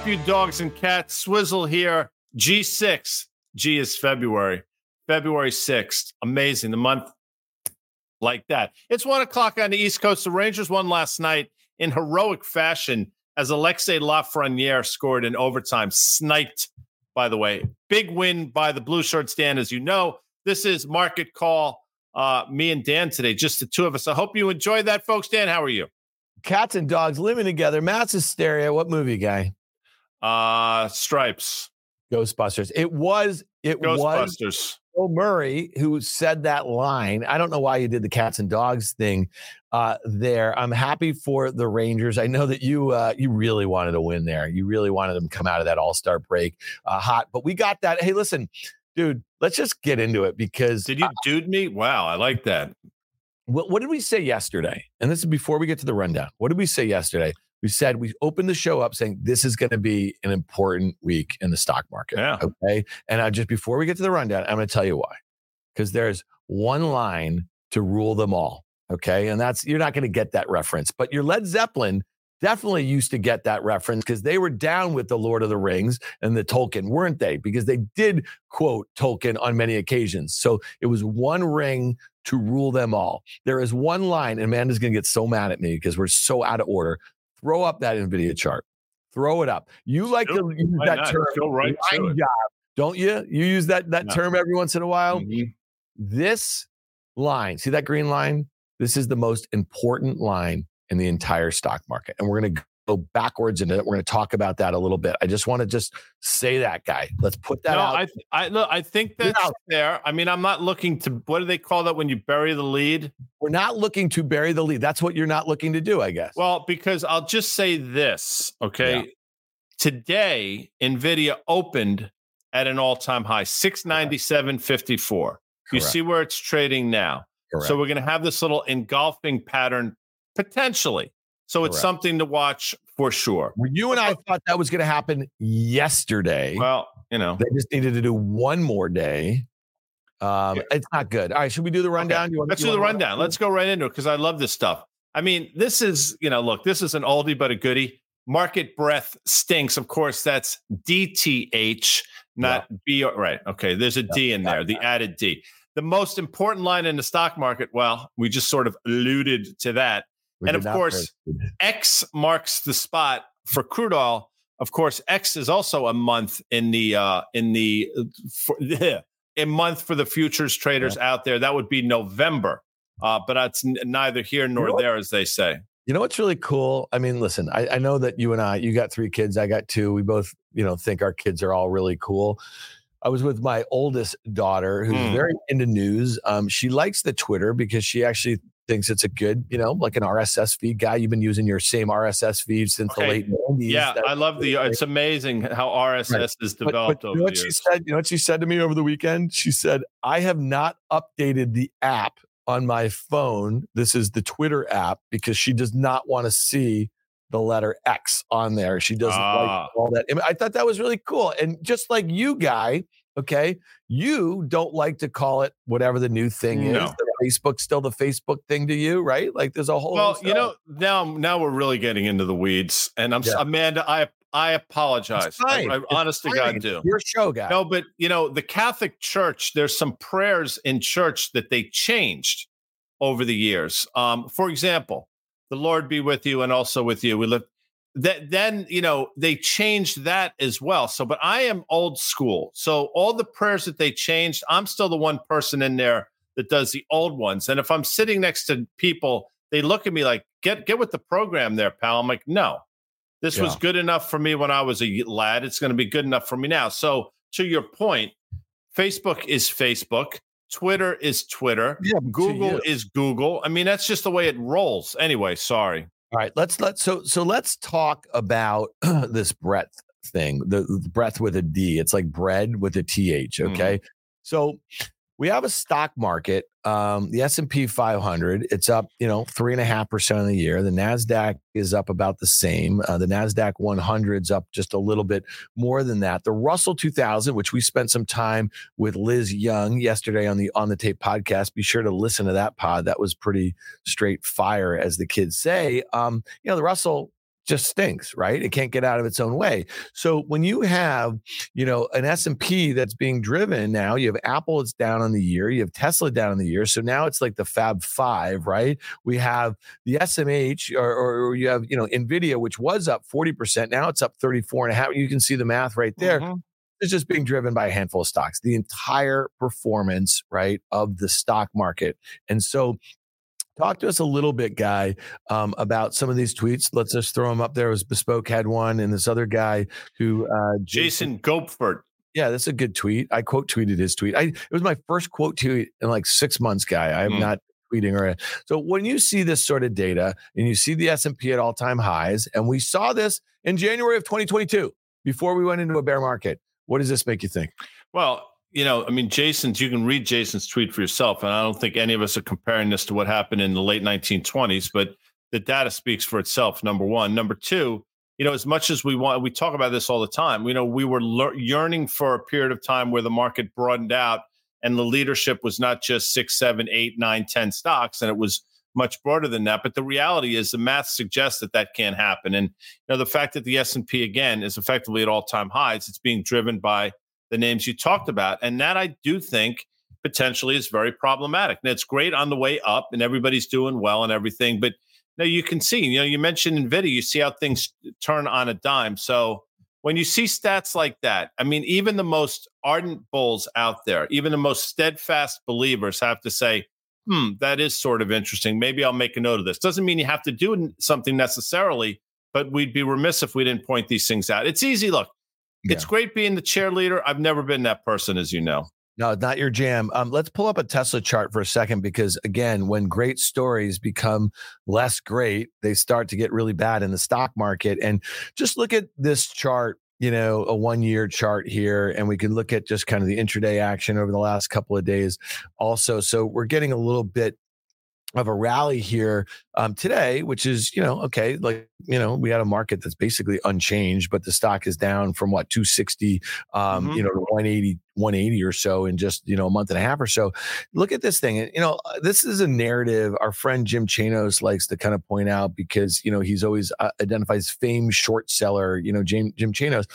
Up, you dogs and cats? Swizzle here. G6. G is February. February 6th. Amazing. The month like that. It's one o'clock on the East Coast. The Rangers won last night in heroic fashion as Alexis Lafreniere scored in overtime. Sniped, by the way. Big win by the Blue Shirts, Dan, as you know. This is Market Call. Uh, me and Dan today, just the two of us. I hope you enjoyed that, folks. Dan, how are you? Cats and dogs living together. Matt's hysteria. What movie guy? Uh Stripes. Ghostbusters. It was it Ghostbusters. was Bill Murray who said that line. I don't know why you did the cats and dogs thing uh, there. I'm happy for the Rangers. I know that you uh, you really wanted to win there. You really wanted them to come out of that All Star break uh, hot. But we got that. Hey, listen, dude. Let's just get into it because Did you dude me? Wow, I like that. what, what did we say yesterday? And this is before we get to the rundown. What did we say yesterday? We said we opened the show up saying this is going to be an important week in the stock market. Yeah. Okay. And I just before we get to the rundown, I'm going to tell you why. Because there's one line to rule them all. Okay. And that's you're not going to get that reference, but your Led Zeppelin definitely used to get that reference because they were down with the Lord of the Rings and the Tolkien, weren't they? Because they did quote Tolkien on many occasions. So it was one ring to rule them all. There is one line, and Amanda's going to get so mad at me because we're so out of order. Throw up that NVIDIA chart. Throw it up. You like Sure, to use that not? term, Go right to it. job, don't you? You use that that Yeah. term every once in a while. Mhm. This line, see that green line? This is the most important line in the entire stock market. And we're going to go backwards into it. We're going to talk about that a little bit. I just want to just say that, guy. Let's put that No, out. I I look, I think that's out. there. I mean, I'm not looking to what do they call that when you bury the lead? we're not looking to bury the lead. That's what you're not looking to do, I guess. Well, because I'll just say this, okay? Yeah. Today, Nvidia opened at an all-time high, 697.54. You see where it's trading now. Correct. So we're going to have this little engulfing pattern potentially. So it's Correct. something to watch for sure. Well, you and I thought that was going to happen yesterday. Well, you know, they just needed to do one more day. Um, Yeah. It's not good. All right, should we do the rundown? You want- Let's do the rundown. Let's go right into it because I love this stuff. I mean, this is, you know, look, this is an oldie but a goodie. Market breadth stinks. Of course, that's DTH, not B. Right. Okay. There's a D in there, the added D. The most important line in the stock market, well, we just sort of alluded to that. We and of course. X marks the spot for crude oil. Of course, X is also a month in the uh in the for, a month for the futures traders out there. That would be November. Uh, but that's n- neither here nor know what? there, as they say. You know what's really cool? I mean, listen, I, I know that you and I, you got three kids, I got two. We both, you know, think our kids are all really cool. I was with my oldest daughter, who's Hmm. very into news. Um, she likes the Twitter because she actually thinks it's a good, you know, like an RSS feed guy. You've been using your same RSS feed since the late 90s. Yeah, That- I love the. It's amazing how RSS is But- developed but you over know the what she said? You know what she said to me over the weekend? She said, I have not updated the app on my phone. This is the Twitter app because she does not want to see the letter X on there. She doesn't Ah. like all that. I mean, I thought that was really cool. And just like you, guy, okay, you don't like to call it whatever the new thing No. is. The Facebook's still the Facebook thing to you, right? Like there's a whole. Well, you know, now now we're really getting into the weeds, and I'm Yeah. Amanda. I I apologize. I, I honest to. God do. You're show guy. No, but you know, the Catholic Church, there's some prayers in church that they changed over the years. Um, for example, the Lord be with you and also with you. We live that then, you know, they changed that as well. So, but I am old school. So all the prayers that they changed, I'm still the one person in there that does the old ones. And if I'm sitting next to people, they look at me like, get get with the program there, pal. I'm like, no. This Yeah. was good enough for me when I was a lad. It's going to be good enough for me now. So, to your point, Facebook is Facebook, Twitter is Twitter, Yeah, Google is Google. I mean, that's just the way it rolls. Anyway, sorry. All right, let's let so so let's talk about this breadth thing. The, the breadth with a D. It's like bread with a th. Mhm. Okay, so we have a stock market. Um, the S and P 500. It's up, you know, three and a half percent of the year. The Nasdaq is up about the same. Uh, the Nasdaq 100's up just a little bit more than that. The Russell 2000, which we spent some time with Liz Young yesterday on the On the Tape podcast. Be sure to listen to that pod. That was pretty straight fire, as the kids say. Um, you know, the Russell just stinks, right? It can't get out of its own way. So when you have, you know, an S&P that's being driven now, you have Apple it's down on the year, you have Tesla down on the year. So now it's like the Fab 5, right? We have the SMH or, or, you have, you know, Nvidia which was up 40%, now it's up 34 and a half. You can see the math right there Mhm. is just being driven by a handful of stocks, the entire performance, right, of the stock market. And so, talk to us a little bit, Guy, um, about some of these tweets. Let's just throw them up there. It was Bespoke had one, and this other guy who, uh, Jason Goepfert. yeah, that's a good tweet. I quote tweeted his tweet. I, it was my first quote tweet in like six months, Guy. I'm Hmm. not tweeting or so when you see this sort of data and you see the S&P at all-time highs and we saw this in January of 2022 before we went into a bear market what does this make you think Well, you know, I mean, Jason's, you can read Jason's tweet for yourself. And I don't think any of us are comparing this to what happened in the late 1920s, but the data speaks for itself, number one. Number two, you know, as much as we want, we talk about this all the time. You know, we were lear- yearning for a period of time where the market broadened out and the leadership was not just six, seven, eight, nine, ten stocks, and it was much broader than that. But the reality is, the math suggests that that can't happen. And you know, the fact that the S and P again is effectively at all time highs, it's being driven by the names you talked about, and that I do think potentially is very problematic. And it's great on the way up, and everybody's doing well and everything, but now you can see, you know, you mentioned Nvidia, you see how things turn on a dime. So when you see stats like that, I mean, even the most ardent bulls out there, even the most steadfast believers have to say, hmm, that is sort of interesting. Maybe I'll make a note of this. Doesn't mean you have to do something necessarily, but we'd be remiss if we didn't point these things out. It's easy. Look, it's great being the cheerleader. I've never been that person, as you know. No, not your jam. Um, let's pull up a Tesla chart for a second because, again, when great stories become less great, they start to get really bad in the stock market. And just look at this chart, you know, a one year chart here, and we can look at just kind of the intraday action over the last couple of days also. So we're getting a little bit of a rally here um, today, which is, you know, okay, like, you know, we had a market that's basically unchanged, but the stock is down from what, 260, um, Mhm. you know, to 180, 180 or so in just, you know, a month and a half or so. Look at this thing. And, you know, uh, this is a narrative our friend Jim Chanos likes to kind of point out because, you know, he's always uh, identifies famed short seller, you know, Jim, Jim Chanos.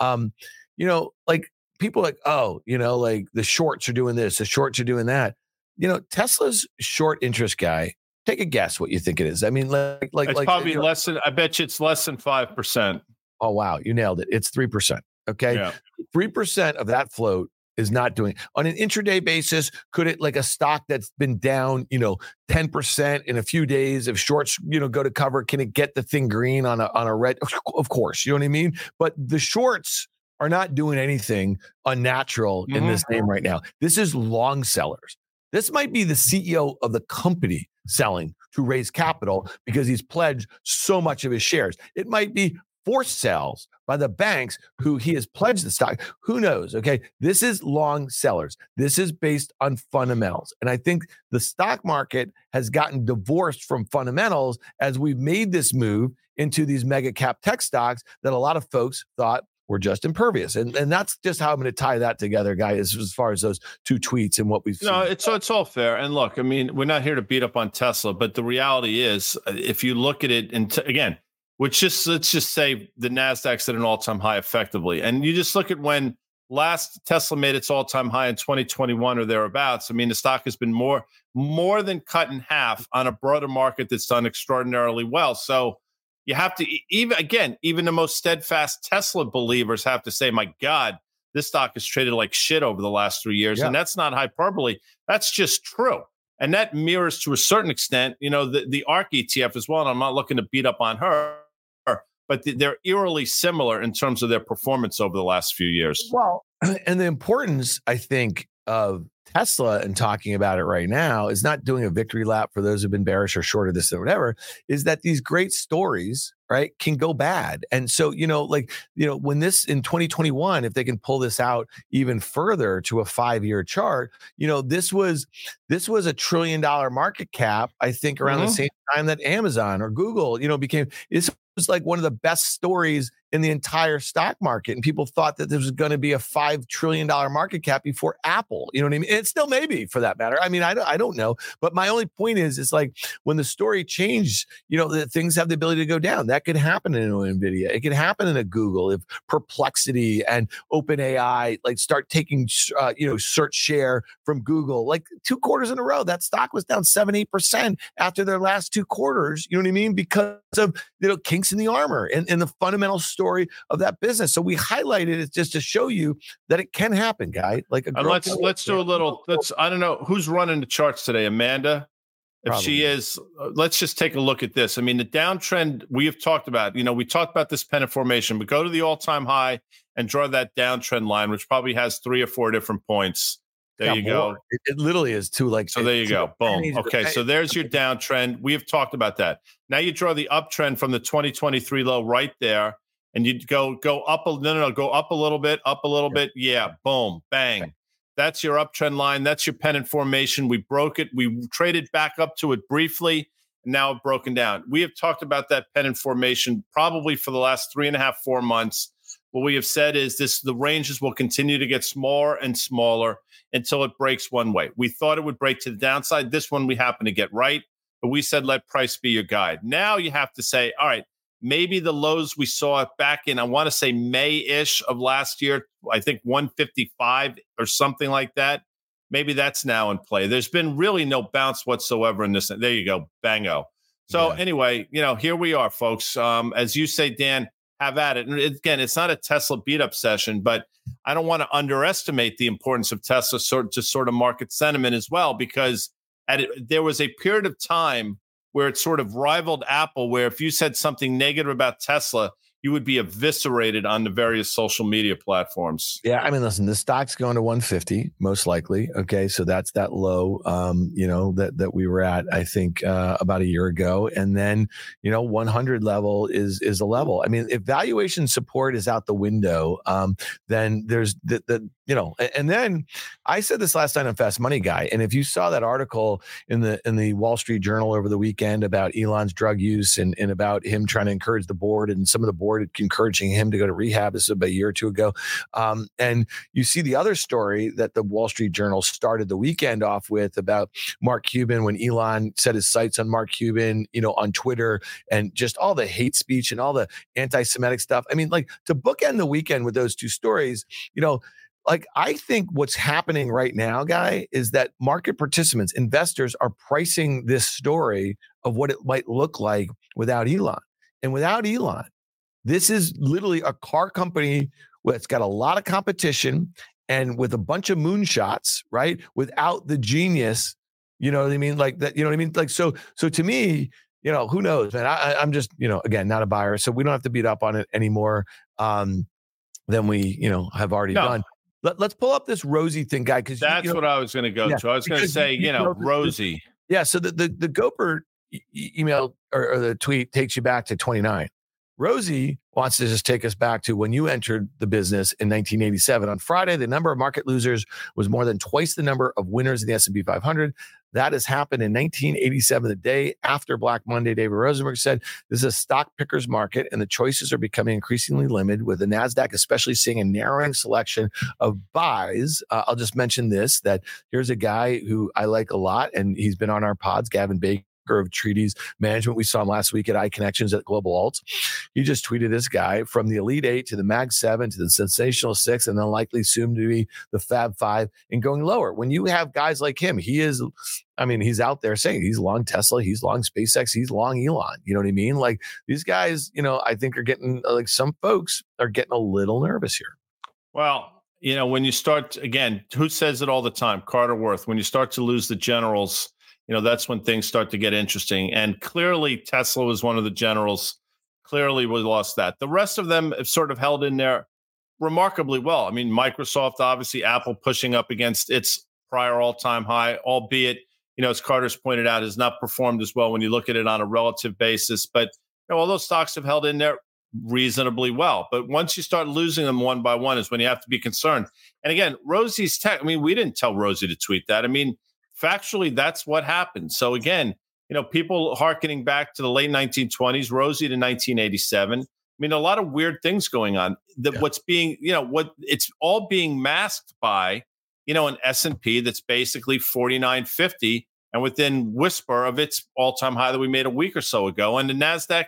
Um, you know, like people like, oh, you know, like the shorts are doing this, the shorts are doing that you know, Tesla's short interest guy. Take a guess what you think it is. I mean, like, like, It's like, probably you know- less than, I bet you it's less than 5%. oh wow, you nailed it. It's three percent. Okay, Yeah. three percent of that float is not doing on an intraday basis. Could it like a stock that's been down, you know, ten percent in a few days? If shorts, you know, go to cover, can it get the thing green on a on a red? Of course, you know what I mean. But the shorts are not doing anything unnatural in Mhm. this name right now. This is long sellers. This might be the CEO of the company selling to raise capital because he's pledged so much of his shares. It might be forced sales by the banks who he has pledged the stock. Who knows? Okay. This is long sellers. This is based on fundamentals. And I think the stock market has gotten divorced from fundamentals as we've made this move into these mega cap tech stocks that a lot of folks thought were just impervious. And, and that's just how I'm going to tie that together, guys, as far as those two tweets and what we've No, seen. it's it's all fair. And look, I mean, we're not here to beat up on Tesla, but the reality is, uh, if you look at it, and t- again, which just let's just say the Nasdaq's at an all time high effectively, and you just look at when last Tesla made its all time high in 2021 or thereabouts. I mean, the stock has been more more than cut in half on a broader market that's done extraordinarily well. So you have to even again, even the most steadfast Tesla believers have to say, "My God." This stock has traded like shit over the last three years, and that's not hyperbole. That's just true. And that mirrors to a certain extent, you know, the, the ARK ETF as well. And I'm not looking to beat up on her, but they're eerily similar in terms of their performance over the last few years. Well, and the importance, I think, of Tesla and talking about it right now is not doing a victory lap for those who've been bearish or short of this or whatever, is that these great stories, right, can go bad. And so, you know, like, you know, when this in 2021, if they can pull this out even further to a five year chart, you know, this was this was a trillion dollar market cap, I think, around mm-hmm. the same time that Amazon or Google, you know, became this was like one of the best stories in the entire stock market. And people thought that this was going to be a $5 trillion market cap before Apple. You know what I mean? It still may be for that matter. I mean, I don't, I don't know. But my only point is, it's like when the story changed, you know, that things have the ability to go down. That could happen in NVIDIA. It could happen in a Google if Perplexity and OpenAI like start taking, uh, you know, search share from Google. Like two quarters in a row, that stock was down 7 8% after their last two quarters. You know what I mean? Because of, you know, kinks in the armor and, and the fundamental story story of that business. So we highlighted it just to show you that it can happen, guy. Like a let's let's do a little. Let's I don't know who's running the charts today, Amanda. If Probably. she is, uh, let's just take a look at this. I mean, the downtrend we have talked about. You know, we talked about this pennant formation. We go to the all-time high and draw that downtrend line, which probably has three or four different points. There yeah, you more. go. It, it, literally is two like. So there you go. Boom. Okay, so there's your downtrend. We have talked about that. Now you draw the uptrend from the 2023 low right there and you'd go go up a no no no go up a little bit up a little yeah. bit yeah boom bang. Okay. that's your uptrend line that's your pennant formation. We broke it we traded back up to it briefly and now broken down. We have talked about that pennant formation probably for the last three and a half four months. What we have said is this the ranges will continue to get smaller and smaller until it breaks one way. We thought it would break to the downside. This one we happen to get right but we said let price be your guide. Now you have to say all right maybe the lows we saw back in, I want to say May ish of last year, I think 155 or something like that. Maybe that's now in play. There's been really no bounce whatsoever in this. There you go, bango. So yeah. anyway, you know, here we are, folks. Um, as you say, Dan, have at it. And again, it's not a Tesla beat up session, but I don't want to underestimate the importance of Tesla sort to sort of market sentiment as well, because at it, there was a period of time where it sort of rivaled Apple, where if you said something negative about Tesla, you would be eviscerated on the various social media platforms. Yeah, I mean, listen, the stock's going to 150 most likely. Okay, so that's that low, um, you know, that that we were at, I think, uh, about a year ago, and then you know, 100 level is is a level. I mean, if valuation support is out the window, um, then there's the, the you know, and then I said this last night on Fast Money Guy, and if you saw that article in the in the Wall Street Journal over the weekend about Elon's drug use and and about him trying to encourage the board and some of the board encouraging him to go to rehab, this is about a year or two ago, um, and you see the other story that the Wall Street Journal started the weekend off with about Mark Cuban when Elon set his sights on Mark Cuban, you know, on Twitter and just all the hate speech and all the anti-Semitic stuff. I mean, like to bookend the weekend with those two stories, you know like I think what's happening right now, guy, is that market participants, investors are pricing this story of what it might look like without Elon. And without Elon, this is literally a car company that's got a lot of competition and with a bunch of moonshots, right? Without the genius, you know what I mean? Like that, you know what I mean? Like so, so to me, you know, who knows, man? I, I'm just, you know, again, not a buyer, so we don't have to beat up on it anymore um, than we, you know, have already no. done. Let, us pull up this Rosie thing, guy, because that's you know, what I was going to go yeah, to. I was going to say, you, you know, know Rosie. yeah. So the the, the Gopher email or, or the tweet takes you back to 29. Rosie wants to just take us back to when you entered the business in 1987. On Friday, the number of market losers was more than twice the number of winners in the S&P 500. That has happened in 1987, the day after Black Monday. David Rosenberg said, This is a stock picker's market, and the choices are becoming increasingly limited, with the NASDAQ especially seeing a narrowing selection of buys. Uh, I'll just mention this that here's a guy who I like a lot, and he's been on our pods, Gavin Baker of Atreides management. We saw him last week at iConnections at Global Alts. He just tweeted this guy from the Elite Eight to the Mag Seven to the Sensational Six, and then likely soon to be the Fab Five and going lower. When you have guys like him, he is. I mean, he's out there saying he's long Tesla, he's long SpaceX, he's long Elon. You know what I mean? Like these guys, you know, I think are getting like some folks are getting a little nervous here. Well, you know, when you start again, who says it all the time? Carter Worth. When you start to lose the generals, you know that's when things start to get interesting. And clearly, Tesla was one of the generals clearly we lost that. The rest of them have sort of held in there remarkably well. I mean, Microsoft, obviously, Apple pushing up against its prior all time high, albeit, you know, as Carter's pointed out, has not performed as well when you look at it on a relative basis. But you know, all those stocks have held in there reasonably well. But once you start losing them one by one is when you have to be concerned. And again, Rosie's tech, I mean, we didn't tell Rosie to tweet that. I mean, factually, that's what happened. So again, you know, people harkening back to the late 1920s, Rosie to 1987. I mean, a lot of weird things going on. The, yeah. What's being, you know, what it's all being masked by, you know, an S&P that's basically 4950 and within whisper of its all-time high that we made a week or so ago. And the NASDAQ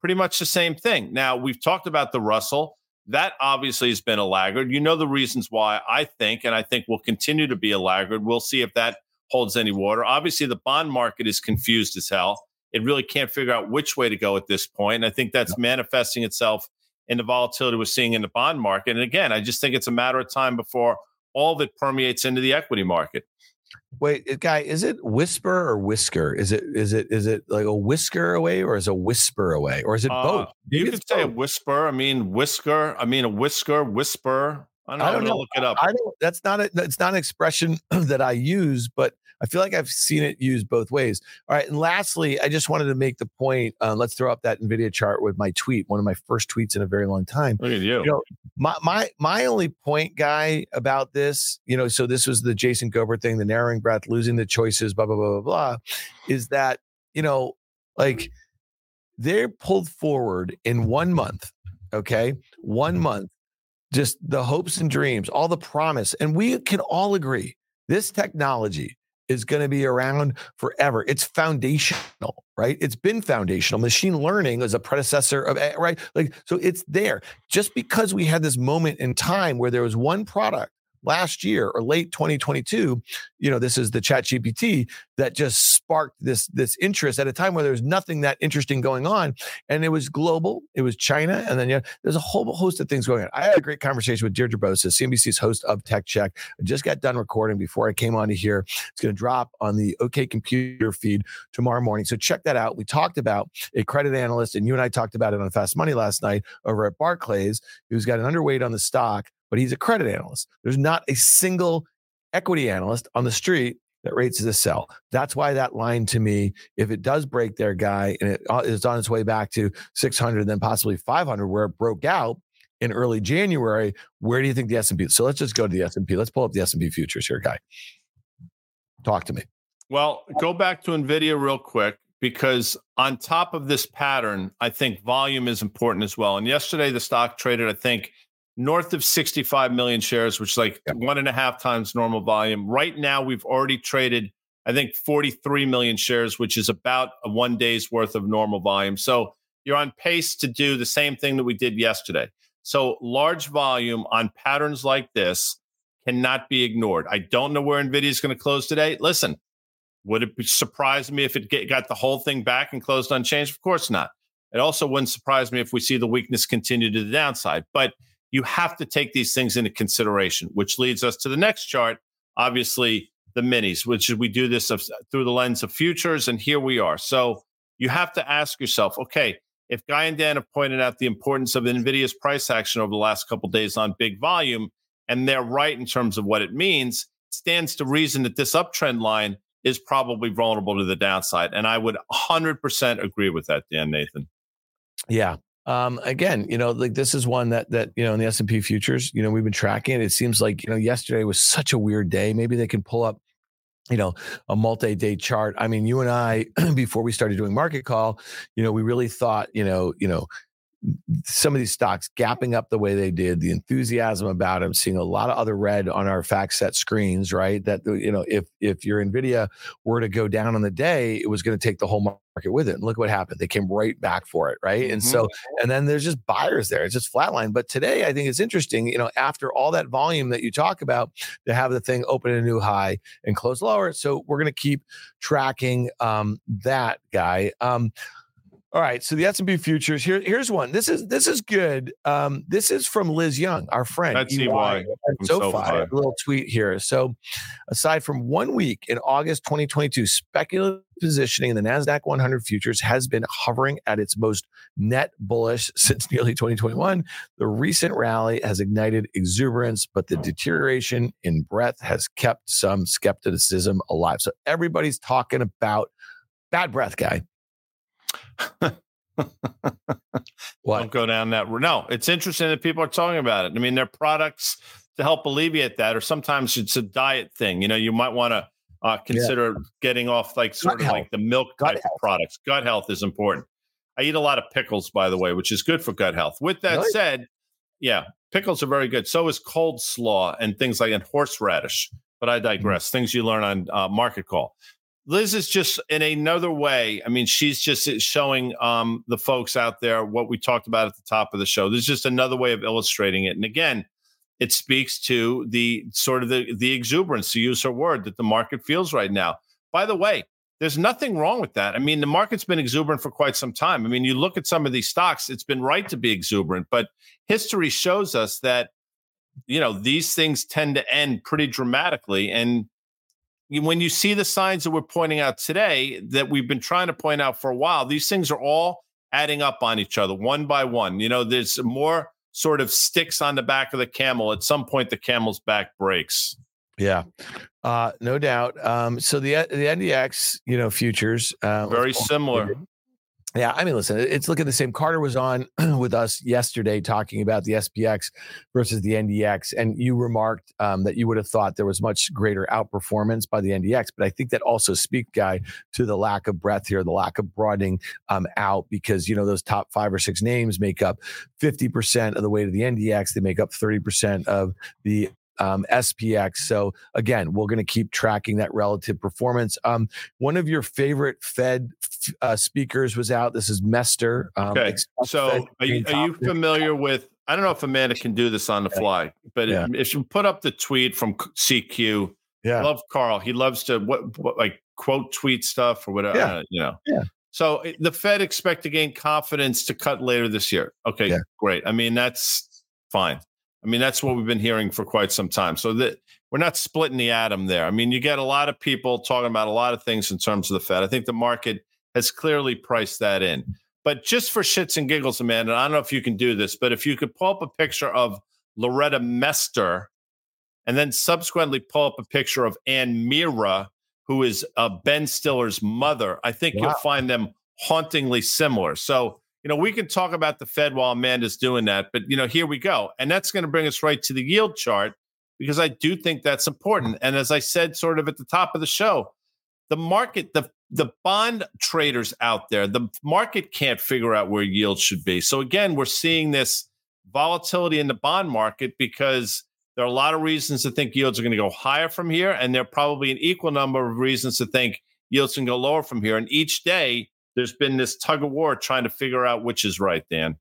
pretty much the same thing. Now, we've talked about the Russell. That obviously has been a laggard. You know the reasons why I think, and I think will continue to be a laggard. We'll see if that holds any water. Obviously, the bond market is confused as hell. It really can't figure out which way to go at this point. And I think that's yeah. manifesting itself in the volatility we're seeing in the bond market. And again, I just think it's a matter of time before all that permeates into the equity market. Wait, guy, is it whisper or whisker? Is it is it is it like a whisker away or is a whisper away or is it uh, both? You could say both. a whisper. I mean whisker. I mean a whisker, whisper. I don't, know, I don't know. Look it up. I don't. That's not a. It's not an expression that I use, but I feel like I've seen it used both ways. All right. And lastly, I just wanted to make the point. Uh, let's throw up that NVIDIA chart with my tweet, one of my first tweets in a very long time. Look at you. you know, my, my, my only point, guy, about this, you know, so this was the Jason Gobert thing, the narrowing breadth, losing the choices, blah, blah, blah, blah, blah, is that, you know, like they're pulled forward in one month. Okay. One month just the hopes and dreams, all the promise. And we can all agree this technology is going to be around forever. It's foundational, right? It's been foundational. Machine learning is a predecessor of, right? Like, so it's there. Just because we had this moment in time where there was one product last year or late 2022 you know this is the chat gpt that just sparked this this interest at a time where there's nothing that interesting going on and it was global it was china and then yeah there's a whole host of things going on. I had a great conversation with deirdre bosa cnbc's host of tech check. I just got done recording before i came on to here. It's going to drop on the ok computer feed tomorrow morning so check that out. We talked about a credit analyst and you and i talked about it on fast money last night over at barclays who's got an underweight on the stock but he's a credit analyst. There's not a single equity analyst on the street that rates as a sell. That's why that line to me, if it does break their guy and it uh, on its way back to 600, then possibly 500, where it broke out in early January, where do you think the S&P? So let's just go to the S&P. Let's pull up the S&P futures here, guy. Talk to me. Well, go back to Nvidia real quick because on top of this pattern, I think volume is important as well. And yesterday the stock traded, I think, north of 65 million shares, which is like one and a half times normal volume. Right now, we've already traded, I think, 43 million shares, which is about a one day's worth of normal volume. So you're on pace to do the same thing that we did yesterday. So large volume on patterns like this cannot be ignored. I don't know where NVIDIA is going to close today. Listen, would it surprise me if it get, got the whole thing back and closed unchanged? Of course not. It also wouldn't surprise me if we see the weakness continue to the downside. But you have to take these things into consideration, which leads us to the next chart. Obviously, the minis, which we do this through the lens of futures, and here we are. So you have to ask yourself, okay, if Guy and Dan have pointed out the importance of Nvidia's price action over the last couple days on big volume, and they're right in terms of what it means, stands to reason that this uptrend line is probably vulnerable to the downside. And I would 100% agree with that, Dan Nathan. Yeah, um, again, you know, like this is one that that you know in the S and P futures, you know, we've been tracking. It seems like you know yesterday was such a weird day. Maybe they can pull up you know a multi-day chart i mean you and i before we started doing market call you know we really thought you know you know some of these stocks gapping up the way they did, the enthusiasm about them, seeing a lot of other red on our FactSet screens, right? That you know, if if your Nvidia were to go down on the day, it was going to take the whole market with it. And look what happened; they came right back for it, right? Mm-hmm. And so, and then there's just buyers there. It's just flatline. But today, I think it's interesting. You know, after all that volume that you talk about, to have the thing open a new high and close lower. So we're going to keep tracking um, that guy. Um, All right, so the S&P futures here. Here's one. This is this is good. Um, this is from Liz Young, our friend. Let's see why. So far, a little tweet here. So, aside from one week in August 2022, speculative positioning in the Nasdaq 100 futures has been hovering at its most net bullish since nearly 2021. The recent rally has ignited exuberance, but the deterioration in breadth has kept some skepticism alive. So everybody's talking about bad breath guy Don't go down that road. No, it's interesting that people are talking about it. I mean, there are products to help alleviate that, or sometimes it's a diet thing. You know, you might want to uh, consider yeah. getting off like sort gut of health. like the milk type products. Gut health is important. I eat a lot of pickles, by the way, which is good for gut health. With that said, yeah, pickles are very good. So is cold slaw and things like and horseradish. But I mm. digress. Mm-hmm. Things you learn on uh, Market Call. Liz is just in another way. I mean, she's just showing um, the folks out there what we talked about at the top of the show. There's just another way of illustrating it. And again, it speaks to the sort of the, the exuberance, to use her word, that the market feels right now. By the way, there's nothing wrong with that. I mean, the market's been exuberant for quite some time. I mean, you look at some of these stocks, it's been right to be exuberant, but history shows us that, you know, these things tend to end pretty dramatically. And when you see the signs that we're pointing out today that we've been trying to point out for a while, these things are all adding up on each other one by one. You know, there's more sort of sticks on the back of the camel. At some point, the camel's back breaks. Yeah, uh, no doubt. Um, so the the NDX, you know, futures uh, very similar. Yeah, I mean, listen, it's looking the same. Carter was on with us yesterday talking about the SPX versus the NDX, and you remarked um, that you would have thought there was much greater outperformance by the NDX, but I think that also speak, guy, to the lack of breadth here, the lack of broadening um, out, because you know those top five or six names make up fifty percent of the weight of the NDX. They make up thirty percent of the um, SPX. So again, we're going to keep tracking that relative performance. Um, one of your favorite Fed uh, speakers was out. This is Mester. Um, okay. So are you, are you familiar with? I don't know if Amanda can do this on the fly, but yeah. if you put up the tweet from CQ, yeah, love Carl. He loves to what, what like quote tweet stuff or whatever. Yeah. Uh, you know. Yeah. So eh, the Fed expect to gain confidence to cut later this year. Okay, yeah. great. I mean that's fine. I mean, that's what we've been hearing for quite some time. So that we're not splitting the atom there. I mean, you get a lot of people talking about a lot of things in terms of the Fed. I think the market has clearly priced that in. But just for shits and giggles, Amanda, I don't know if you can do this, but if you could pull up a picture of Loretta Mester and then subsequently pull up a picture of Anne Meara, who is uh, Ben Stiller's mother, I think wow. you'll find them hauntingly similar. So you know, we can talk about the Fed while Amanda's doing that, but you know, here we go. And that's going to bring us right to the yield chart because I do think that's important. And as I said sort of at the top of the show, the market, the the bond traders out there, the market can't figure out where yields should be. So again, we're seeing this volatility in the bond market because there are a lot of reasons to think yields are going to go higher from here, and there are probably an equal number of reasons to think yields can go lower from here. And each day there's been this tug of war trying to figure out which is right, Dan.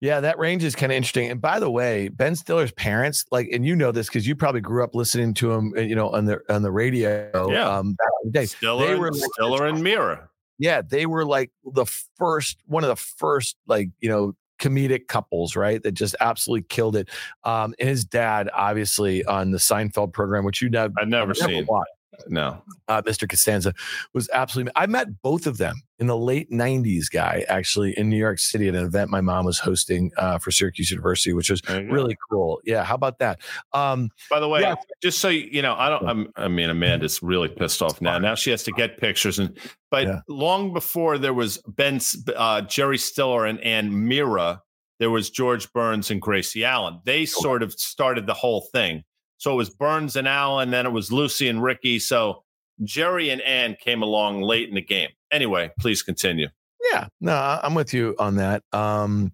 Yeah, that range is kind of interesting. And by the way, Ben Stiller's parents, like, and you know this because you probably grew up listening to him, you know, on the on the radio. Yeah, um, back in the day. Stiller, they were Stiller and Meara. Yeah, they were like the first, one of the first, like you know, comedic couples, right? That just absolutely killed it. Um, and his dad, obviously, on the Seinfeld program, which you know, I've never, never seen. Watched. No, uh, Mr. Costanza was absolutely. I met both of them in the late '90s. Guy actually in New York City at an event my mom was hosting uh, for Syracuse University, which was really cool. Yeah, how about that? Um, By the way, yeah. just so you know, I don't. I'm, i mean, Amanda's really pissed off now. Now she has to get pictures, and but yeah. long before there was Ben, uh, Jerry Stiller, and Anne Meara, there was George Burns and Gracie Allen. They sort of started the whole thing. So it was Burns and Allen, then it was Lucy and Ricky. So Jerry and Anne came along late in the game. Anyway, please continue. Yeah, no, I'm with you on that. Um,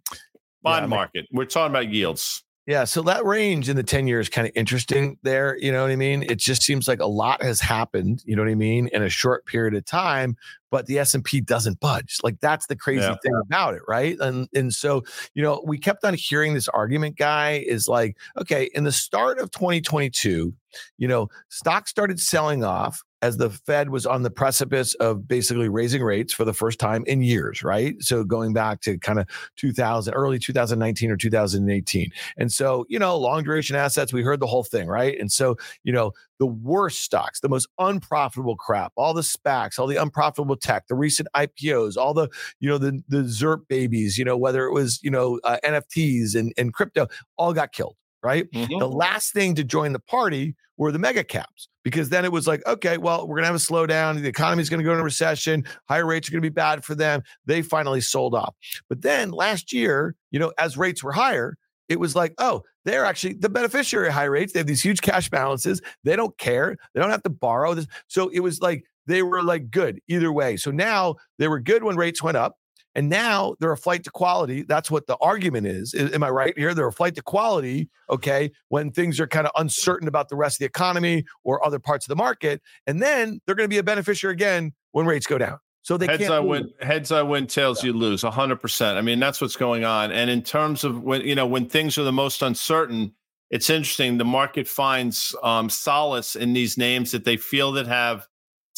Bond yeah, market. We're talking about yields. Yeah, so that range in the 10 years kind of interesting there. You know what I mean? It just seems like a lot has happened, you know what I mean, in a short period of time but the S&P doesn't budge. Like that's the crazy yeah. thing about it, right? And and so, you know, we kept on hearing this argument guy is like, okay, in the start of 2022, you know, stocks started selling off as the Fed was on the precipice of basically raising rates for the first time in years, right? So going back to kind of 2000, early 2019 or 2018. And so, you know, long duration assets, we heard the whole thing, right? And so, you know, the worst stocks, the most unprofitable crap, all the SPACs, all the unprofitable tech, the recent IPOs, all the, you know, the, the ZIRP babies, you know, whether it was, you know, uh, NFTs and, and crypto, all got killed right? Mm-hmm. The last thing to join the party were the mega caps because then it was like, okay, well, we're going to have a slowdown. The economy is going to go into recession. Higher rates are going to be bad for them. They finally sold off. But then last year, you know, as rates were higher, it was like, oh, they're actually the beneficiary of high rates. They have these huge cash balances. They don't care. They don't have to borrow this. So it was like they were like good either way. So now they were good when rates went up. And now they're a flight to quality. That's what the argument is. Am I right here? They're a flight to quality, okay, when things are kind of uncertain about the rest of the economy or other parts of the market. And then they're going to be a beneficiary again when rates go down. So they heads I win, heads I win, tails yeah. you lose, hundred percent. I mean, that's what's going on. And in terms of when you know when things are the most uncertain, it's interesting. The market finds um, solace in these names that they feel that have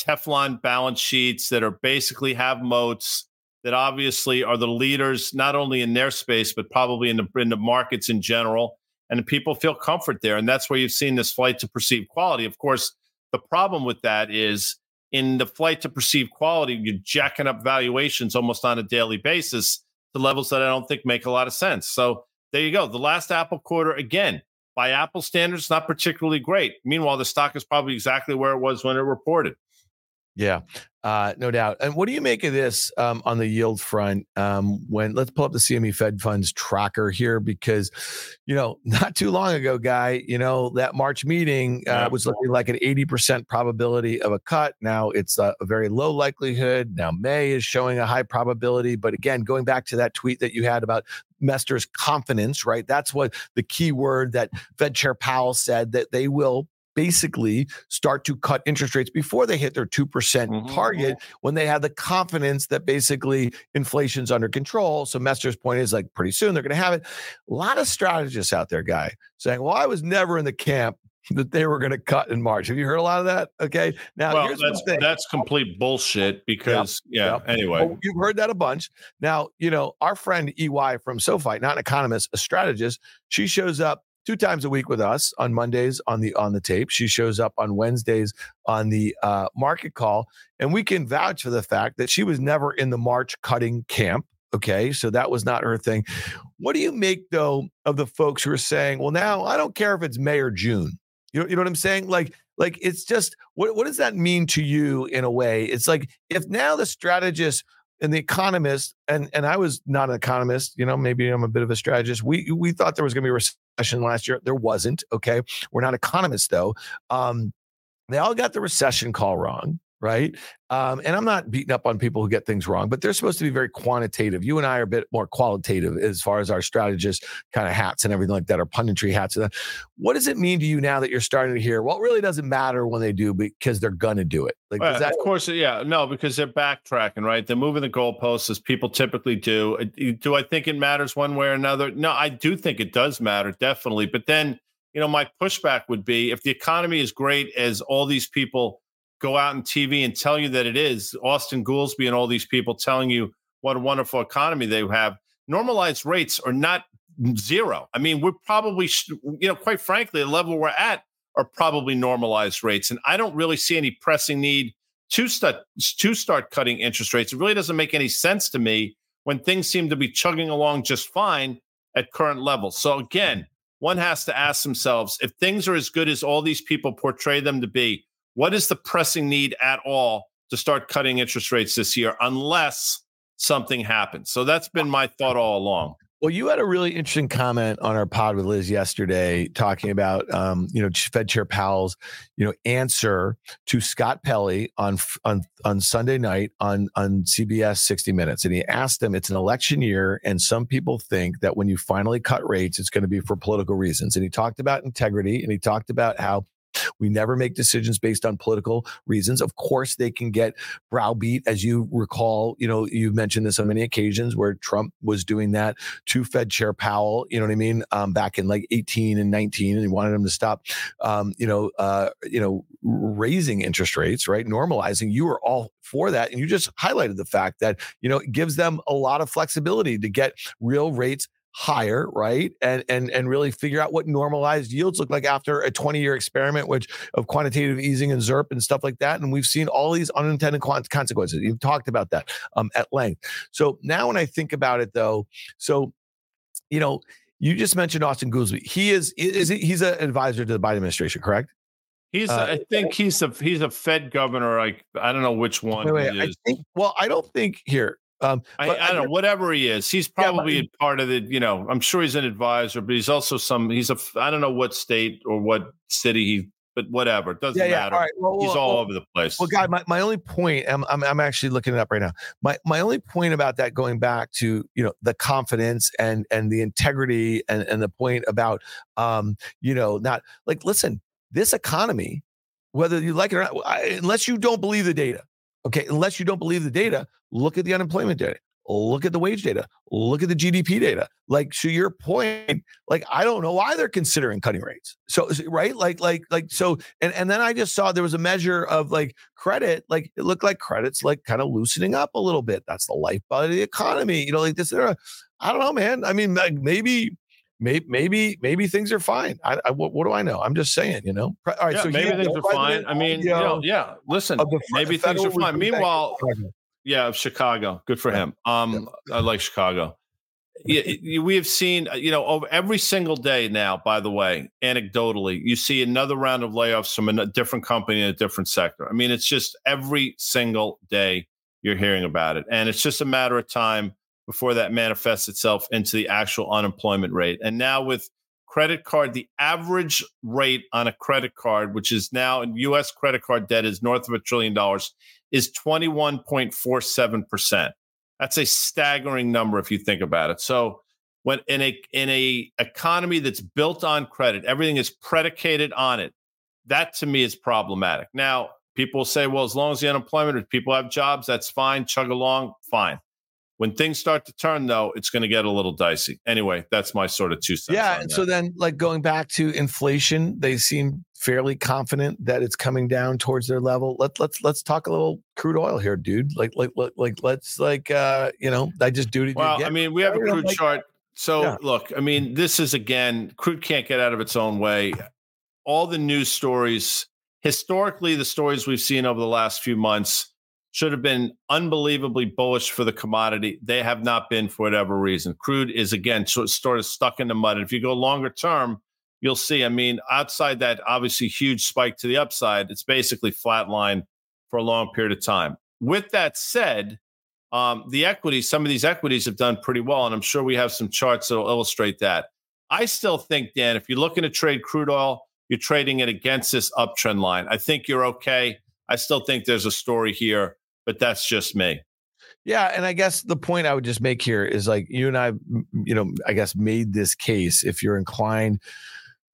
Teflon balance sheets that are basically have moats that obviously are the leaders not only in their space but probably in the in the markets in general and people feel comfort there and that's where you've seen this flight to perceived quality of course the problem with that is in the flight to perceived quality you're jacking up valuations almost on a daily basis to levels that i don't think make a lot of sense. So there you go. The last apple quarter again by apple standards not particularly great. Meanwhile the stock is probably exactly where it was when it reported yeah, uh, no doubt. And what do you make of this um, on the yield front? Um, when let's pull up the CME Fed Funds tracker here, because you know, not too long ago, guy, you know that March meeting uh, was looking like an eighty percent probability of a cut. Now it's a, a very low likelihood. Now May is showing a high probability, but again, going back to that tweet that you had about Mester's confidence, right? That's what the key word that Fed Chair Powell said that they will basically start to cut interest rates before they hit their 2% mm hmm target when they have the confidence that basically inflation's under control. So Mester's point is like pretty soon they're going to have it. A lot of strategists out there, guy, saying, well, I was never in the camp that they were going to cut in March. Have you heard a lot of that? Okay. Now, well, that's, that's complete bullshit because, yeah, yep. anyway. Well, you've heard that a bunch. Now, you know, our friend EY from SoFi, not an economist, a strategist, she shows up two times a week with us on Mondays on the on the tape. She shows up on Wednesdays on the uh, market call, and we can vouch for the fact that she was never in the March cutting camp. Okay, so that was not her thing. What do you make though of the folks who are saying, "Well, now I don't care if it's May or June." You know, you know what I'm saying? Like, like it's just what what does that mean to you in a way? It's like if now the strategist and the economist and and I was not an economist, you know, maybe I'm a bit of a strategist. We we thought there was going to be a recession last year. There wasn't. Okay, we're not economists though. Um, they all got the recession call wrong right? Um, and I'm not beating up on people who get things wrong, but they're supposed to be very quantitative. You and I are a bit more qualitative as far as our strategist kind of hats and everything like that, or punditry hats. What does it mean to you now that you're starting to hear? Well, it really doesn't matter when they do because they're gonna do it. Like, well, that- of course, yeah, no, because they're backtracking, right? They're moving the goalposts as people typically do. Do I think it matters one way or another? No, I do think it does matter, definitely. But then, you know, my pushback would be if the economy is great as all these people go out on TV and tell you that it is. Austin Goolsbee and all these people telling you what a wonderful economy they have. Normalized rates are not zero. I mean, we're probably, you know, quite frankly, the level we're at are probably normalized rates. And I don't really see any pressing need to start to start cutting interest rates. It really doesn't make any sense to me when things seem to be chugging along just fine at current levels. So again, one has to ask themselves if things are as good as all these people portray them to be, what is the pressing need at all to start cutting interest rates this year unless something happens? So that's been my thought all along. Well, you had a really interesting comment on our pod with Liz yesterday, talking about um, you know Fed Chair Powell's you know answer to Scott Pelley on on on Sunday night on on CBS 60 Minutes, and he asked him, "It's an election year, and some people think that when you finally cut rates, it's going to be for political reasons." And he talked about integrity, and he talked about how We never make decisions based on political reasons. Of course, they can get browbeat, as you recall. You know, you've mentioned this on many occasions where Trump was doing that to Fed Chair Powell. You know what I mean? Um, back in like 18 and 19, and he wanted him to stop. Um, you know, uh, you know, raising interest rates, right? Normalizing. You were all for that, and you just highlighted the fact that you know it gives them a lot of flexibility to get real rates higher, right? And and and really figure out what normalized yields look like after a 20-year experiment, which of quantitative easing and ZIRP and stuff like that. And we've seen all these unintended consequences. You've talked about that um, at length. So now when I think about it, though, so you know, you just mentioned austin Goolsbee. He is is he, he's an advisor to the Biden administration, correct? He's, uh, I think he's a he's a Fed governor. Like I don't know which one. Wait, wait, I think. Well, I don't think here. Um, I, I, don't know, whatever he is, he's probably yeah, part of the. You know, I'm sure he's an advisor, but he's also some. He's a. I don't know what state or what city he, but whatever. It doesn't yeah, yeah. matter. All right. well, he's all well, over the place. Well, God, my, my only point. I'm, I'm I'm actually looking it up right now. My my only point about that, going back to you know the confidence and and the integrity and and the point about um you know not like listen this economy whether you like it or not, unless you don't believe the data, Okay, unless you don't believe the data, look at the unemployment data, look at the wage data, look at the GDP data. Like to your point, like I don't know why they're considering cutting rates. So right, like like like so, and and then I just saw there was a measure of like credit, like it looked like credits like kind of loosening up a little bit. That's the lifeblood of the economy, you know, like this. I don't know, man. I mean, like maybe maybe maybe maybe things are fine. I, I what, what, do I know? I'm just saying, you know. All right, yeah, so maybe things are fine. I mean, you know, yeah. Listen, the, maybe things are fine. Meanwhile, yeah, of Chicago, good for yeah. him. Um, yeah. I like Chicago. Yeah, we have seen, uh, you know, over every single day now. By the way, anecdotally, you see another round of layoffs from a different company in a different sector. I mean, it's just every single day you're hearing about it, and it's just a matter of time before that manifests itself into the actual unemployment rate. And now with credit card, the average rate on a credit card, which is now in US credit card debt is north of a trillion dollars, is 21.47%. That's a staggering number if you think about it. So when in a in a economy that's built on credit, everything is predicated on it. That to me is problematic. Now, people say, well, as long as the unemployment, if people have jobs, that's fine, chug along, fine. When things start to turn, though, it's going to get a little dicey. Anyway, that's my sort of two cents. Yeah. And so then, like going back to inflation, they seem fairly confident that it's coming down towards their level. Let let's let's talk a little crude oil here, dude. Like like like, like let's like uh you know I just do it. Well, I mean, we have a crude like, chart. So yeah. look, I mean, this is again, crude can't get out of its own way. All the news stories, historically, the stories we've seen over the last few months should have been unbelievably bullish for the commodity. They have not been for whatever reason. Crude is again sort of stuck in the mud. And if you go longer term, you'll see. I mean, outside that obviously huge spike to the upside, it's basically flatline for a long period of time. With that said, um, the equities, some of these equities have done pretty well, and I'm sure we have some charts that will illustrate that. I still think, Dan, if you're looking to trade crude oil, you're trading it against this uptrend line. I think you're okay. I still think there's a story here but that's just me. Yeah, and I guess the point I would just make here is like you and I, you know, I guess made this case. If you're inclined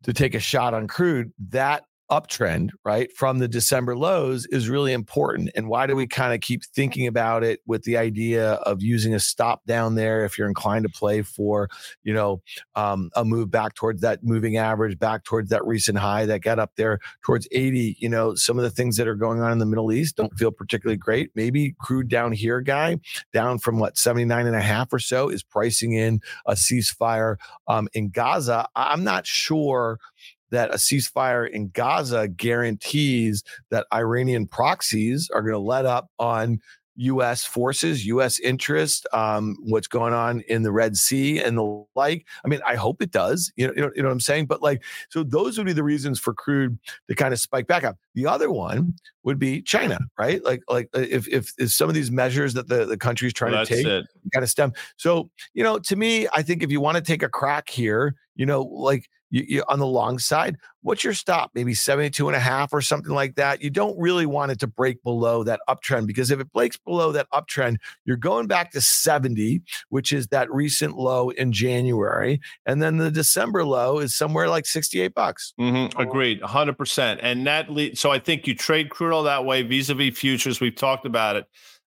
to take a shot on crude, that uptrend, right, from the December lows is really important. And why do we kind of keep thinking about it with the idea of using a stop down there if you're inclined to play for, you know, um, a move back towards that moving average, back towards that recent high that got up there towards 80? You know, some of the things that are going on in the Middle East don't feel particularly great. Maybe crude down here, guy, down from what, 79 and a half or so, is pricing in a ceasefire um, in Gaza. I'm not sure that a ceasefire in Gaza guarantees that Iranian proxies are going to let up on U.S. forces, U.S. interest, um, what's going on in the Red Sea and the like. I mean, I hope it does. You know, you know, you know what I'm saying. But like, so those would be the reasons for crude to kind of spike back up. The other one would be China, right? Like, like uh, if if, if some of these measures that the the country's trying well, to take kind of stem. So you know, to me, I think if you want to take a crack here, you know, like you, you, on the long side, what's your stop? Maybe 72 and a half or something like that. You don't really want it to break below that uptrend because if it breaks below that uptrend, you're going back to 70, which is that recent low in January. And then the December low is somewhere like 68 bucks. Mm-hmm. Agreed, 100%. And that leads, so I think you trade crude oil that way vis a vis futures. We've talked about it,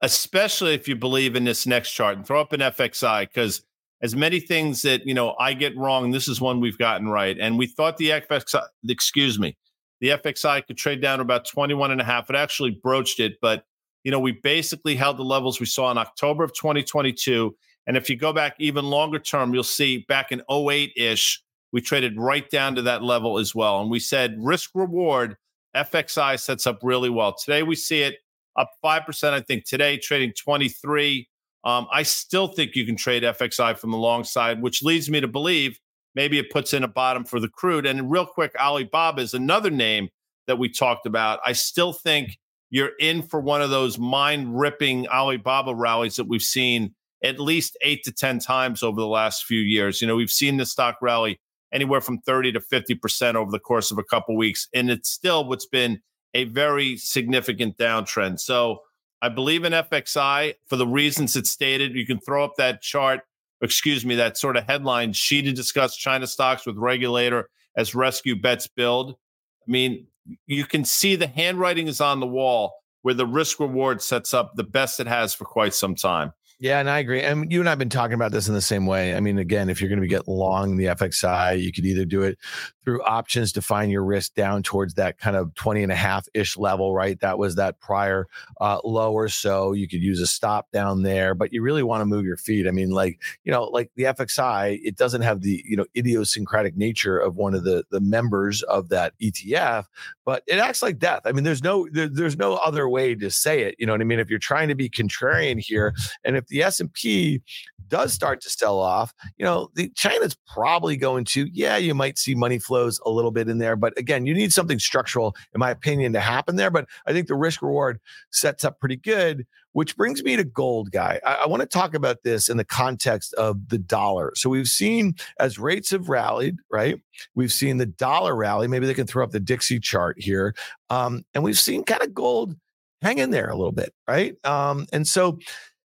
especially if you believe in this next chart and throw up an FXI because as many things that you know I get wrong, this is one we've gotten right. And we thought the FXI, excuse me, the FXI could trade down to about 21 and a half. It actually broached it, but you know, we basically held the levels we saw in October of 2022. And if you go back even longer term, you'll see back in 08 ish, we traded right down to that level as well. And we said risk reward, FXI sets up really well. Today we see it up 5%, I think today, trading 23. Um, I still think you can trade FXI from the long side, which leads me to believe maybe it puts in a bottom for the crude. And real quick, Alibaba is another name that we talked about. I still think you're in for one of those mind ripping Alibaba rallies that we've seen at least eight to 10 times over the last few years. You know, we've seen the stock rally anywhere from 30 to 50% over the course of a couple weeks. And it's still what's been a very significant downtrend. So, I believe in FXI for the reasons it stated. You can throw up that chart, excuse me, that sort of headline. Xi to discuss China stocks with regulator as rescue bets build. I mean, you can see the handwriting is on the wall where the risk reward sets up the best it has for quite some time. Yeah, and I agree. And you and I've been talking about this in the same way. I mean, again, if you're going to get long the FXI, you could either do it through options to find your risk down towards that kind of 20 and a half ish level, right? That was that prior uh, low or so. You could use a stop down there, but you really want to move your feet. I mean, like, you know, like the FXI, it doesn't have the, you know, idiosyncratic nature of one of the the members of that ETF, but it acts like death. I mean, there's no there, there's no other way to say it. You know what I mean? If you're trying to be contrarian here, and if the S&P does start to sell off, you know, the China's probably going to, yeah, you might see money flows a little bit in there. But again, you need something structural, in my opinion, to happen there. But I think the risk reward sets up pretty good, which brings me to gold, guy. I, I want to talk about this in the context of the dollar. So we've seen as rates have rallied, right? We've seen the dollar rally. Maybe they can throw up the Dixie chart here. Um, and we've seen kind of gold hang in there a little bit, right? Um, and so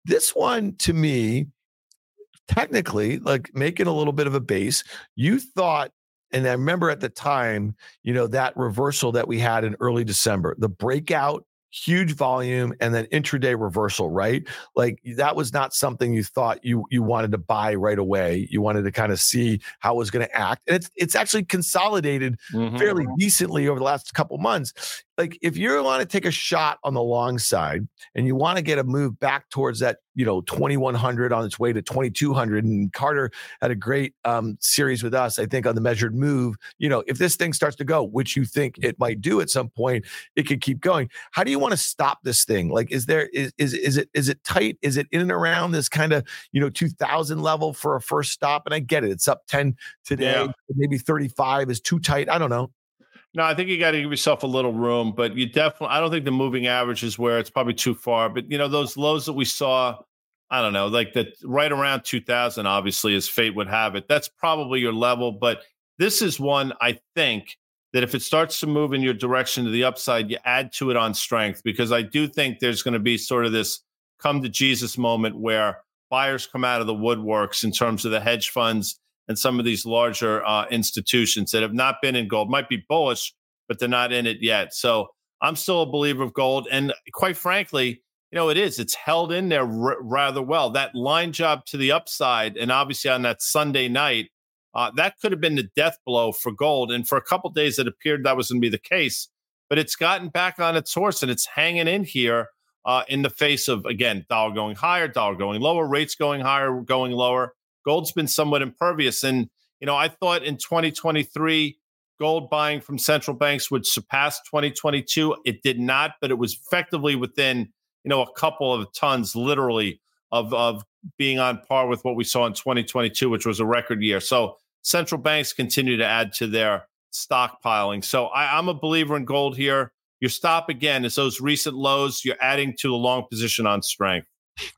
this one to me, technically, like making a little bit of a base, you thought and I remember at the time, you know, that reversal that we had in early December, the breakout huge volume and then intraday reversal right? Like that was not something you thought you you wanted to buy right away. You wanted to kind of see how it was going to act and it's it's actually consolidated mm-hmm. fairly decently over the last couple months like if you want to take a shot on the long side and you want to get a move back towards that, you know, 2100 on its way to 2200, and Carter had a great um, series with us, I think, on the measured move. You know, if this thing starts to go, which you think it might do at some point, it could keep going. How do you want to stop this thing? Like, is there is is is it is it tight? Is it in and around this kind of you know 2000 level for a first stop? And I get it, it's up 10 today, yeah. maybe 35 is too tight. I don't know. No, I think you got to give yourself a little room, but you definitely, I don't think the moving average is where it's probably too far. But, you know, those lows that we saw, I don't know, like that right around 2000, obviously, as fate would have it, that's probably your level. But this is one I think that if it starts to move in your direction to the upside, you add to it on strength because I do think there's going to be sort of this come to Jesus moment where buyers come out of the woodworks in terms of the hedge funds and some of these larger uh, institutions that have not been in gold might be bullish, but they're not in it yet. So I'm still a believer of gold. And quite frankly, you know, it is. It's held in there r- rather well. That line job to the upside, and obviously on that Sunday night, uh, that could have been the death blow for gold. And for a couple days, it appeared that was going to be the case. But it's gotten back on its horse and it's hanging in here uh, in the face of, again, dollar going higher, dollar going lower, rates going higher, going lower gold's been somewhat impervious. And, you know, I thought in 2023, gold buying from central banks would surpass 2022. It did not, but it was effectively within, you know, a couple of tons, literally, of, of being on par with what we saw in 2022, which was a record year. So central banks continue to add to their stockpiling. So I, I'm a believer in gold here. Your stop again is those recent lows. You're adding to the long position on strength.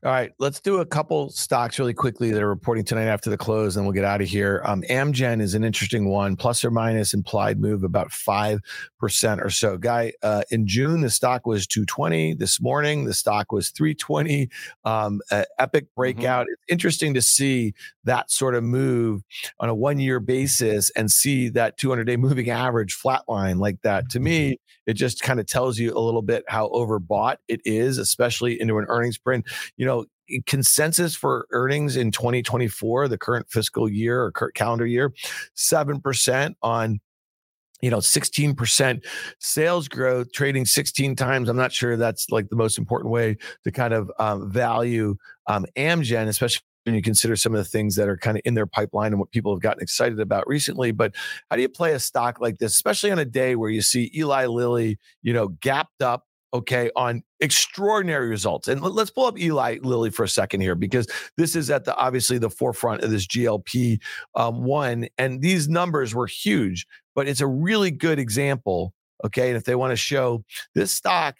All right, let's do a couple stocks really quickly that are reporting tonight after the close, and we'll get out of here. Um, Amgen is an interesting one, plus or minus implied move about five percent or so. Guy, uh, in June the stock was two twenty. This morning the stock was three twenty. Um, uh, epic mm-hmm. breakout. Mm-hmm. It's interesting to see that sort of move on a one year basis and see that two hundred day moving average flatline like that. To me, mm-hmm. it just kind of tells you a little bit how overbought it is, especially into an earnings print. You know, consensus for earnings in 2024, the current fiscal year or current calendar year, 7% on you know 16% sales growth trading 16 times i'm not sure that's like the most important way to kind of um, value um, amgen especially when you consider some of the things that are kind of in their pipeline and what people have gotten excited about recently. But how do you play a stock like this, especially on a day where you see Eli Lilly, you know, gapped up okay, on extraordinary results. And let's pull up Eli Lilly for a second here because this is at the obviously the forefront of this GLP um, one, and these numbers were huge. But it's a really good example, okay. And if they want to show this stock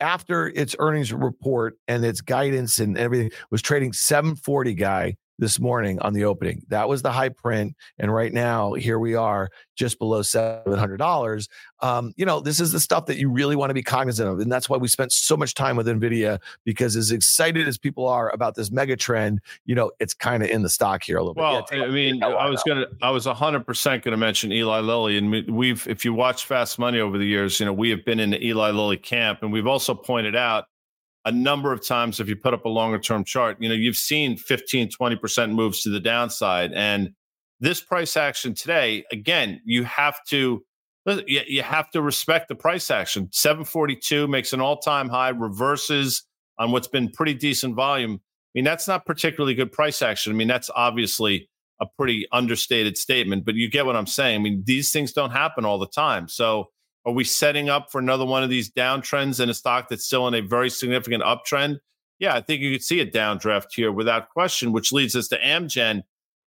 after its earnings report and its guidance and everything was trading 740 guy this morning on the opening. That was the high print. And right now, here we are just below $700. Um, you know, this is the stuff that you really want to be cognizant of. And that's why we spent so much time with NVIDIA because as excited as people are about this mega trend, you know, it's kind of in the stock here a little well, bit. Well, I mean, I was going to, I was 100% going to mention Eli Lilly. And we've, if you watch Fast Money over the years, you know, we have been in the Eli Lilly camp. And we've also pointed out a number of times if you put up a longer term chart you know you've seen 15 20% moves to the downside. And this price action today again you have to you have to respect the price action. 742 makes an all-time high reverses on what's been pretty decent volume. I mean that's not particularly good price action. I mean that's obviously a pretty understated statement but you get what i'm saying. I mean these things don't happen all the time. So are we setting up for another one of these downtrends in a stock that's still in a very significant uptrend? Yeah, I think you could see a downdraft here without question, which leads us to Amgen.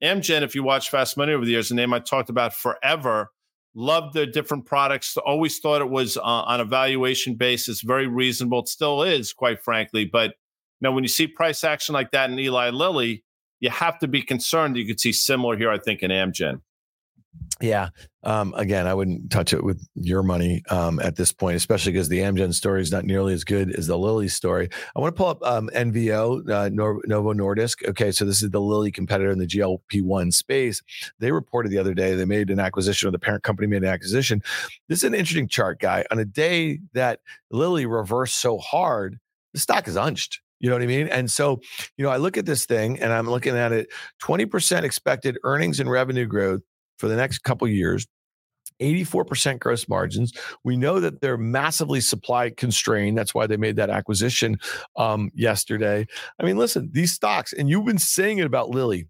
Amgen, if you watch Fast Money over the years, a name I talked about forever, loved their different products, always thought it was uh, on a valuation basis very reasonable. It still is, quite frankly. But now, when you see price action like that in Eli Lilly, you have to be concerned. You could see similar here, I think, in Amgen. Yeah. Um, again, I wouldn't touch it with your money um, at this point, especially because the Amgen story is not nearly as good as the Lilly story. I want to pull up um, NVO, uh, Novo Nordisk. Okay, so this is the Lilly competitor in the GLP 1 space. They reported the other day they made an acquisition, or the parent company made an acquisition. This is an interesting chart, guy. On a day that Lilly reversed so hard, the stock is unched. You know what I mean? And so, you know, I look at this thing and I'm looking at it 20% expected earnings and revenue growth for the next couple years 84% gross margins. We know that they're massively supply constrained. That's why they made that acquisition um, yesterday. I mean, listen, these stocks, and you've been saying it about Lilly,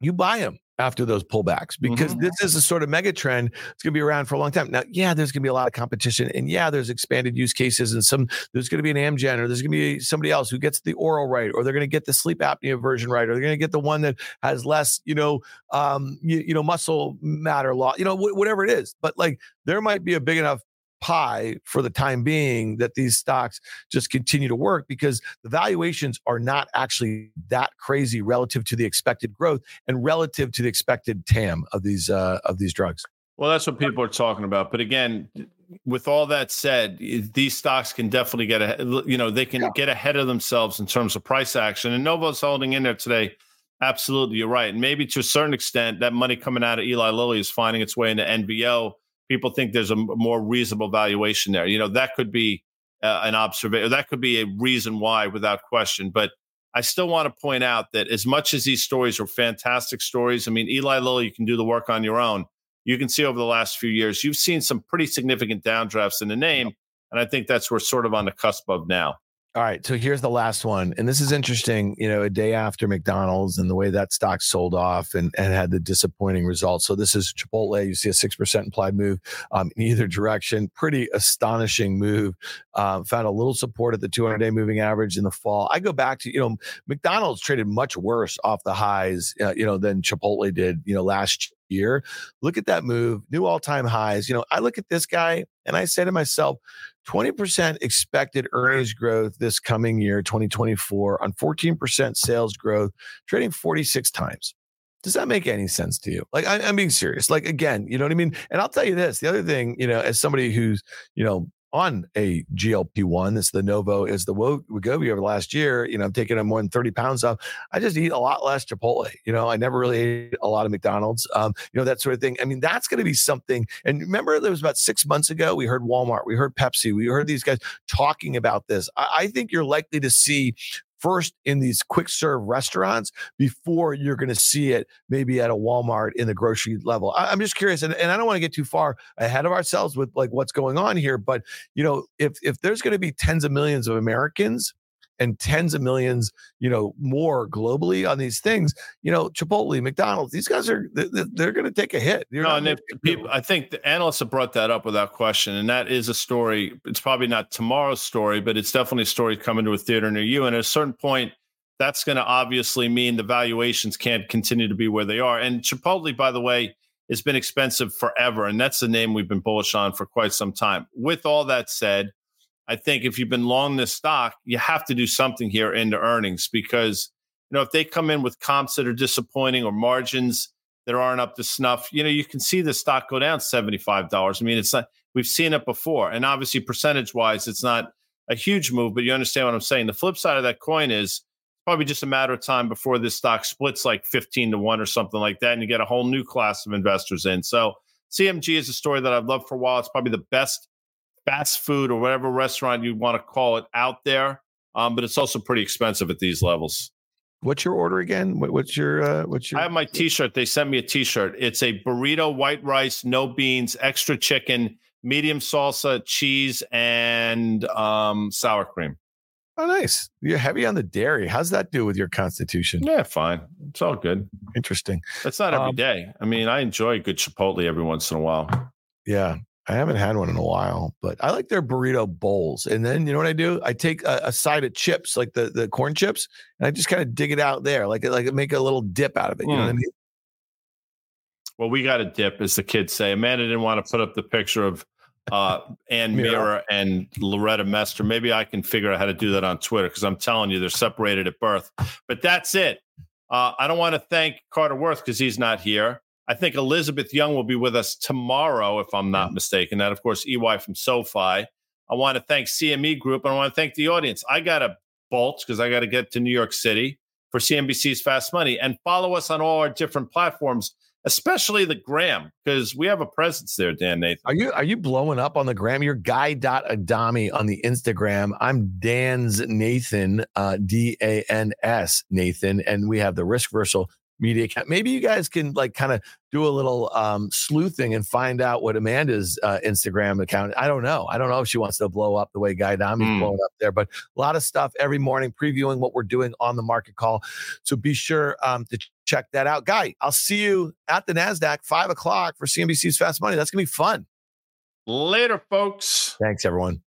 you buy them after those pullbacks because mm-hmm. this is a sort of mega trend. It's going to be around for a long time. Now, yeah, there's going to be a lot of competition, and yeah, there's expanded use cases, and some there's going to be an Amgen or there's going to be somebody else who gets the oral right, or they're going to get the sleep apnea version right, or they're going to get the one that has less, you know, um, you, you know, muscle matter loss, you know, wh- whatever it is. But like, there might be a big enough pie for the time being that these stocks just continue to work because the valuations are not actually that crazy relative to the expected growth and relative to the expected TAM of these uh, of these drugs. Well, that's what people are talking about. But again, with all that said, these stocks can definitely get a you know they can yeah. get ahead of themselves in terms of price action. And Novo's holding in there today. Absolutely, you're right. And maybe to a certain extent, that money coming out of Eli Lilly is finding its way into NVO people think there's a more reasonable valuation there. You know, that could be uh, an observation. That could be a reason why, without question. But I still want to point out that as much as these stories are fantastic stories, I mean, Eli Lilly, you can do the work on your own. You can see over the last few years, you've seen some pretty significant downdrafts in the name. And I think that's we're sort of on the cusp of now. All right, so here's the last one, and this is interesting. You know, a day after McDonald's and the way that stock sold off and, and had the disappointing results. So this is Chipotle. You see a six percent implied move um, in either direction. Pretty astonishing move. Um, found a little support at the 200 day moving average in the fall. I go back to you know McDonald's traded much worse off the highs, uh, you know, than Chipotle did. You know, last year. Look at that move, new all time highs. You know, I look at this guy and I say to myself, 20% expected earnings growth this coming year, 2024, on 14% sales growth, trading 46 times. Does that make any sense to you? Like, I, am being serious. Like, again, you know what I mean? And I'll tell you this the other thing, you know, as somebody who's, you know, on a GLP one. It's the Novo, is the Wegovy over the last year. You know, I'm taking more than 30 pounds off. I just eat a lot less Chipotle. You know, I never really ate a lot of McDonald's. Um, you know, that sort of thing. I mean, that's going to be something. And remember, there was about six months ago, we heard Walmart, we heard Pepsi, we heard these guys talking about this. I, I think you're likely to see first in these quick serve restaurants before you're going to see it maybe at a Walmart in the grocery level. I, am just curious, and, and I don't want to get too far ahead of ourselves with like what's going on here, but you know, if if there's going to be tens of millions of Americans and tens of millions, you know, more globally on these things. You know, Chipotle, McDonald's, these guys are they're, going to take a hit. You're no, and if people, I think the analysts have brought that up without question, and that is a story. It's probably not tomorrow's story, but it's definitely a story coming to a theater near you. And at a certain point, that's going to obviously mean the valuations can't continue to be where they are. And Chipotle, by the way, has been expensive forever, and that's the name we've been bullish on for quite some time. With all that said I think if you've been long this stock, you have to do something here into earnings because you know if they come in with comps that are disappointing or margins that aren't up to snuff, you know you can see the stock go down seventy five dollars. I mean, it's not we've seen it before, and obviously percentage wise, it's not a huge move, but you understand what I'm saying. The flip side of that coin is probably just a matter of time before this stock splits like 15 to 1 or something like that and you get a whole new class of investors in so cmg is a story that i've loved for a while it's probably the best fast food or whatever restaurant you want to call it out there. Um, but it's also pretty expensive at these levels. What's your order again? What, what's your uh, what's your? I have my T-shirt. They sent me a T-shirt. It's a burrito, white rice, no beans, extra chicken, medium salsa, cheese, and um, sour cream. Oh, nice. You're heavy on the dairy. How's that do with your constitution? Yeah, fine. It's all good. Interesting. It's not every um, day. I mean, I enjoy good Chipotle every once in a while. Yeah. I haven't had one in a while, but I like their burrito bowls. And then you know what I do? I take a, a side of chips, like the the corn chips, and I just kind of dig it out there, like like make a little dip out of it. You mm. know what I hmm. mean? Well, we got a dip, as the kids say. Amanda didn't want to put up the picture of uh, Anne Meara and Loretta Mester. Maybe I can figure out how to do that on Twitter because I'm telling you, they're separated at birth. But that's it. Uh, I don't want to thank Carter Worth because he's not here. I think Elizabeth Young will be with us tomorrow, if I'm not mistaken. That, of course, EY from SoFi. I want to thank CME Group and I want to thank the audience. I got to bolt because I got to get to New York City for CNBC's Fast Money and follow us on all our different platforms, especially the Gram, because we have a presence there, Dan Nathan. Are you are you blowing up on the Gram? You're guy.adami on the Instagram. I'm Dan's Nathan, uh, D A N S Nathan, and we have the Risk Reversal media account. Maybe you guys can like kind of do a little um, sleuthing and find out what Amanda's uh, Instagram account. I don't know. I don't know if she wants to blow up the way Guy Adami's mm. blowing up there, but a lot of stuff every morning previewing what we're doing on the market call. So be sure um, to check that out. Guy, I'll see you at the NASDAQ five o'clock for CNBC's Fast Money. That's going to be fun. Later, folks. Thanks, everyone.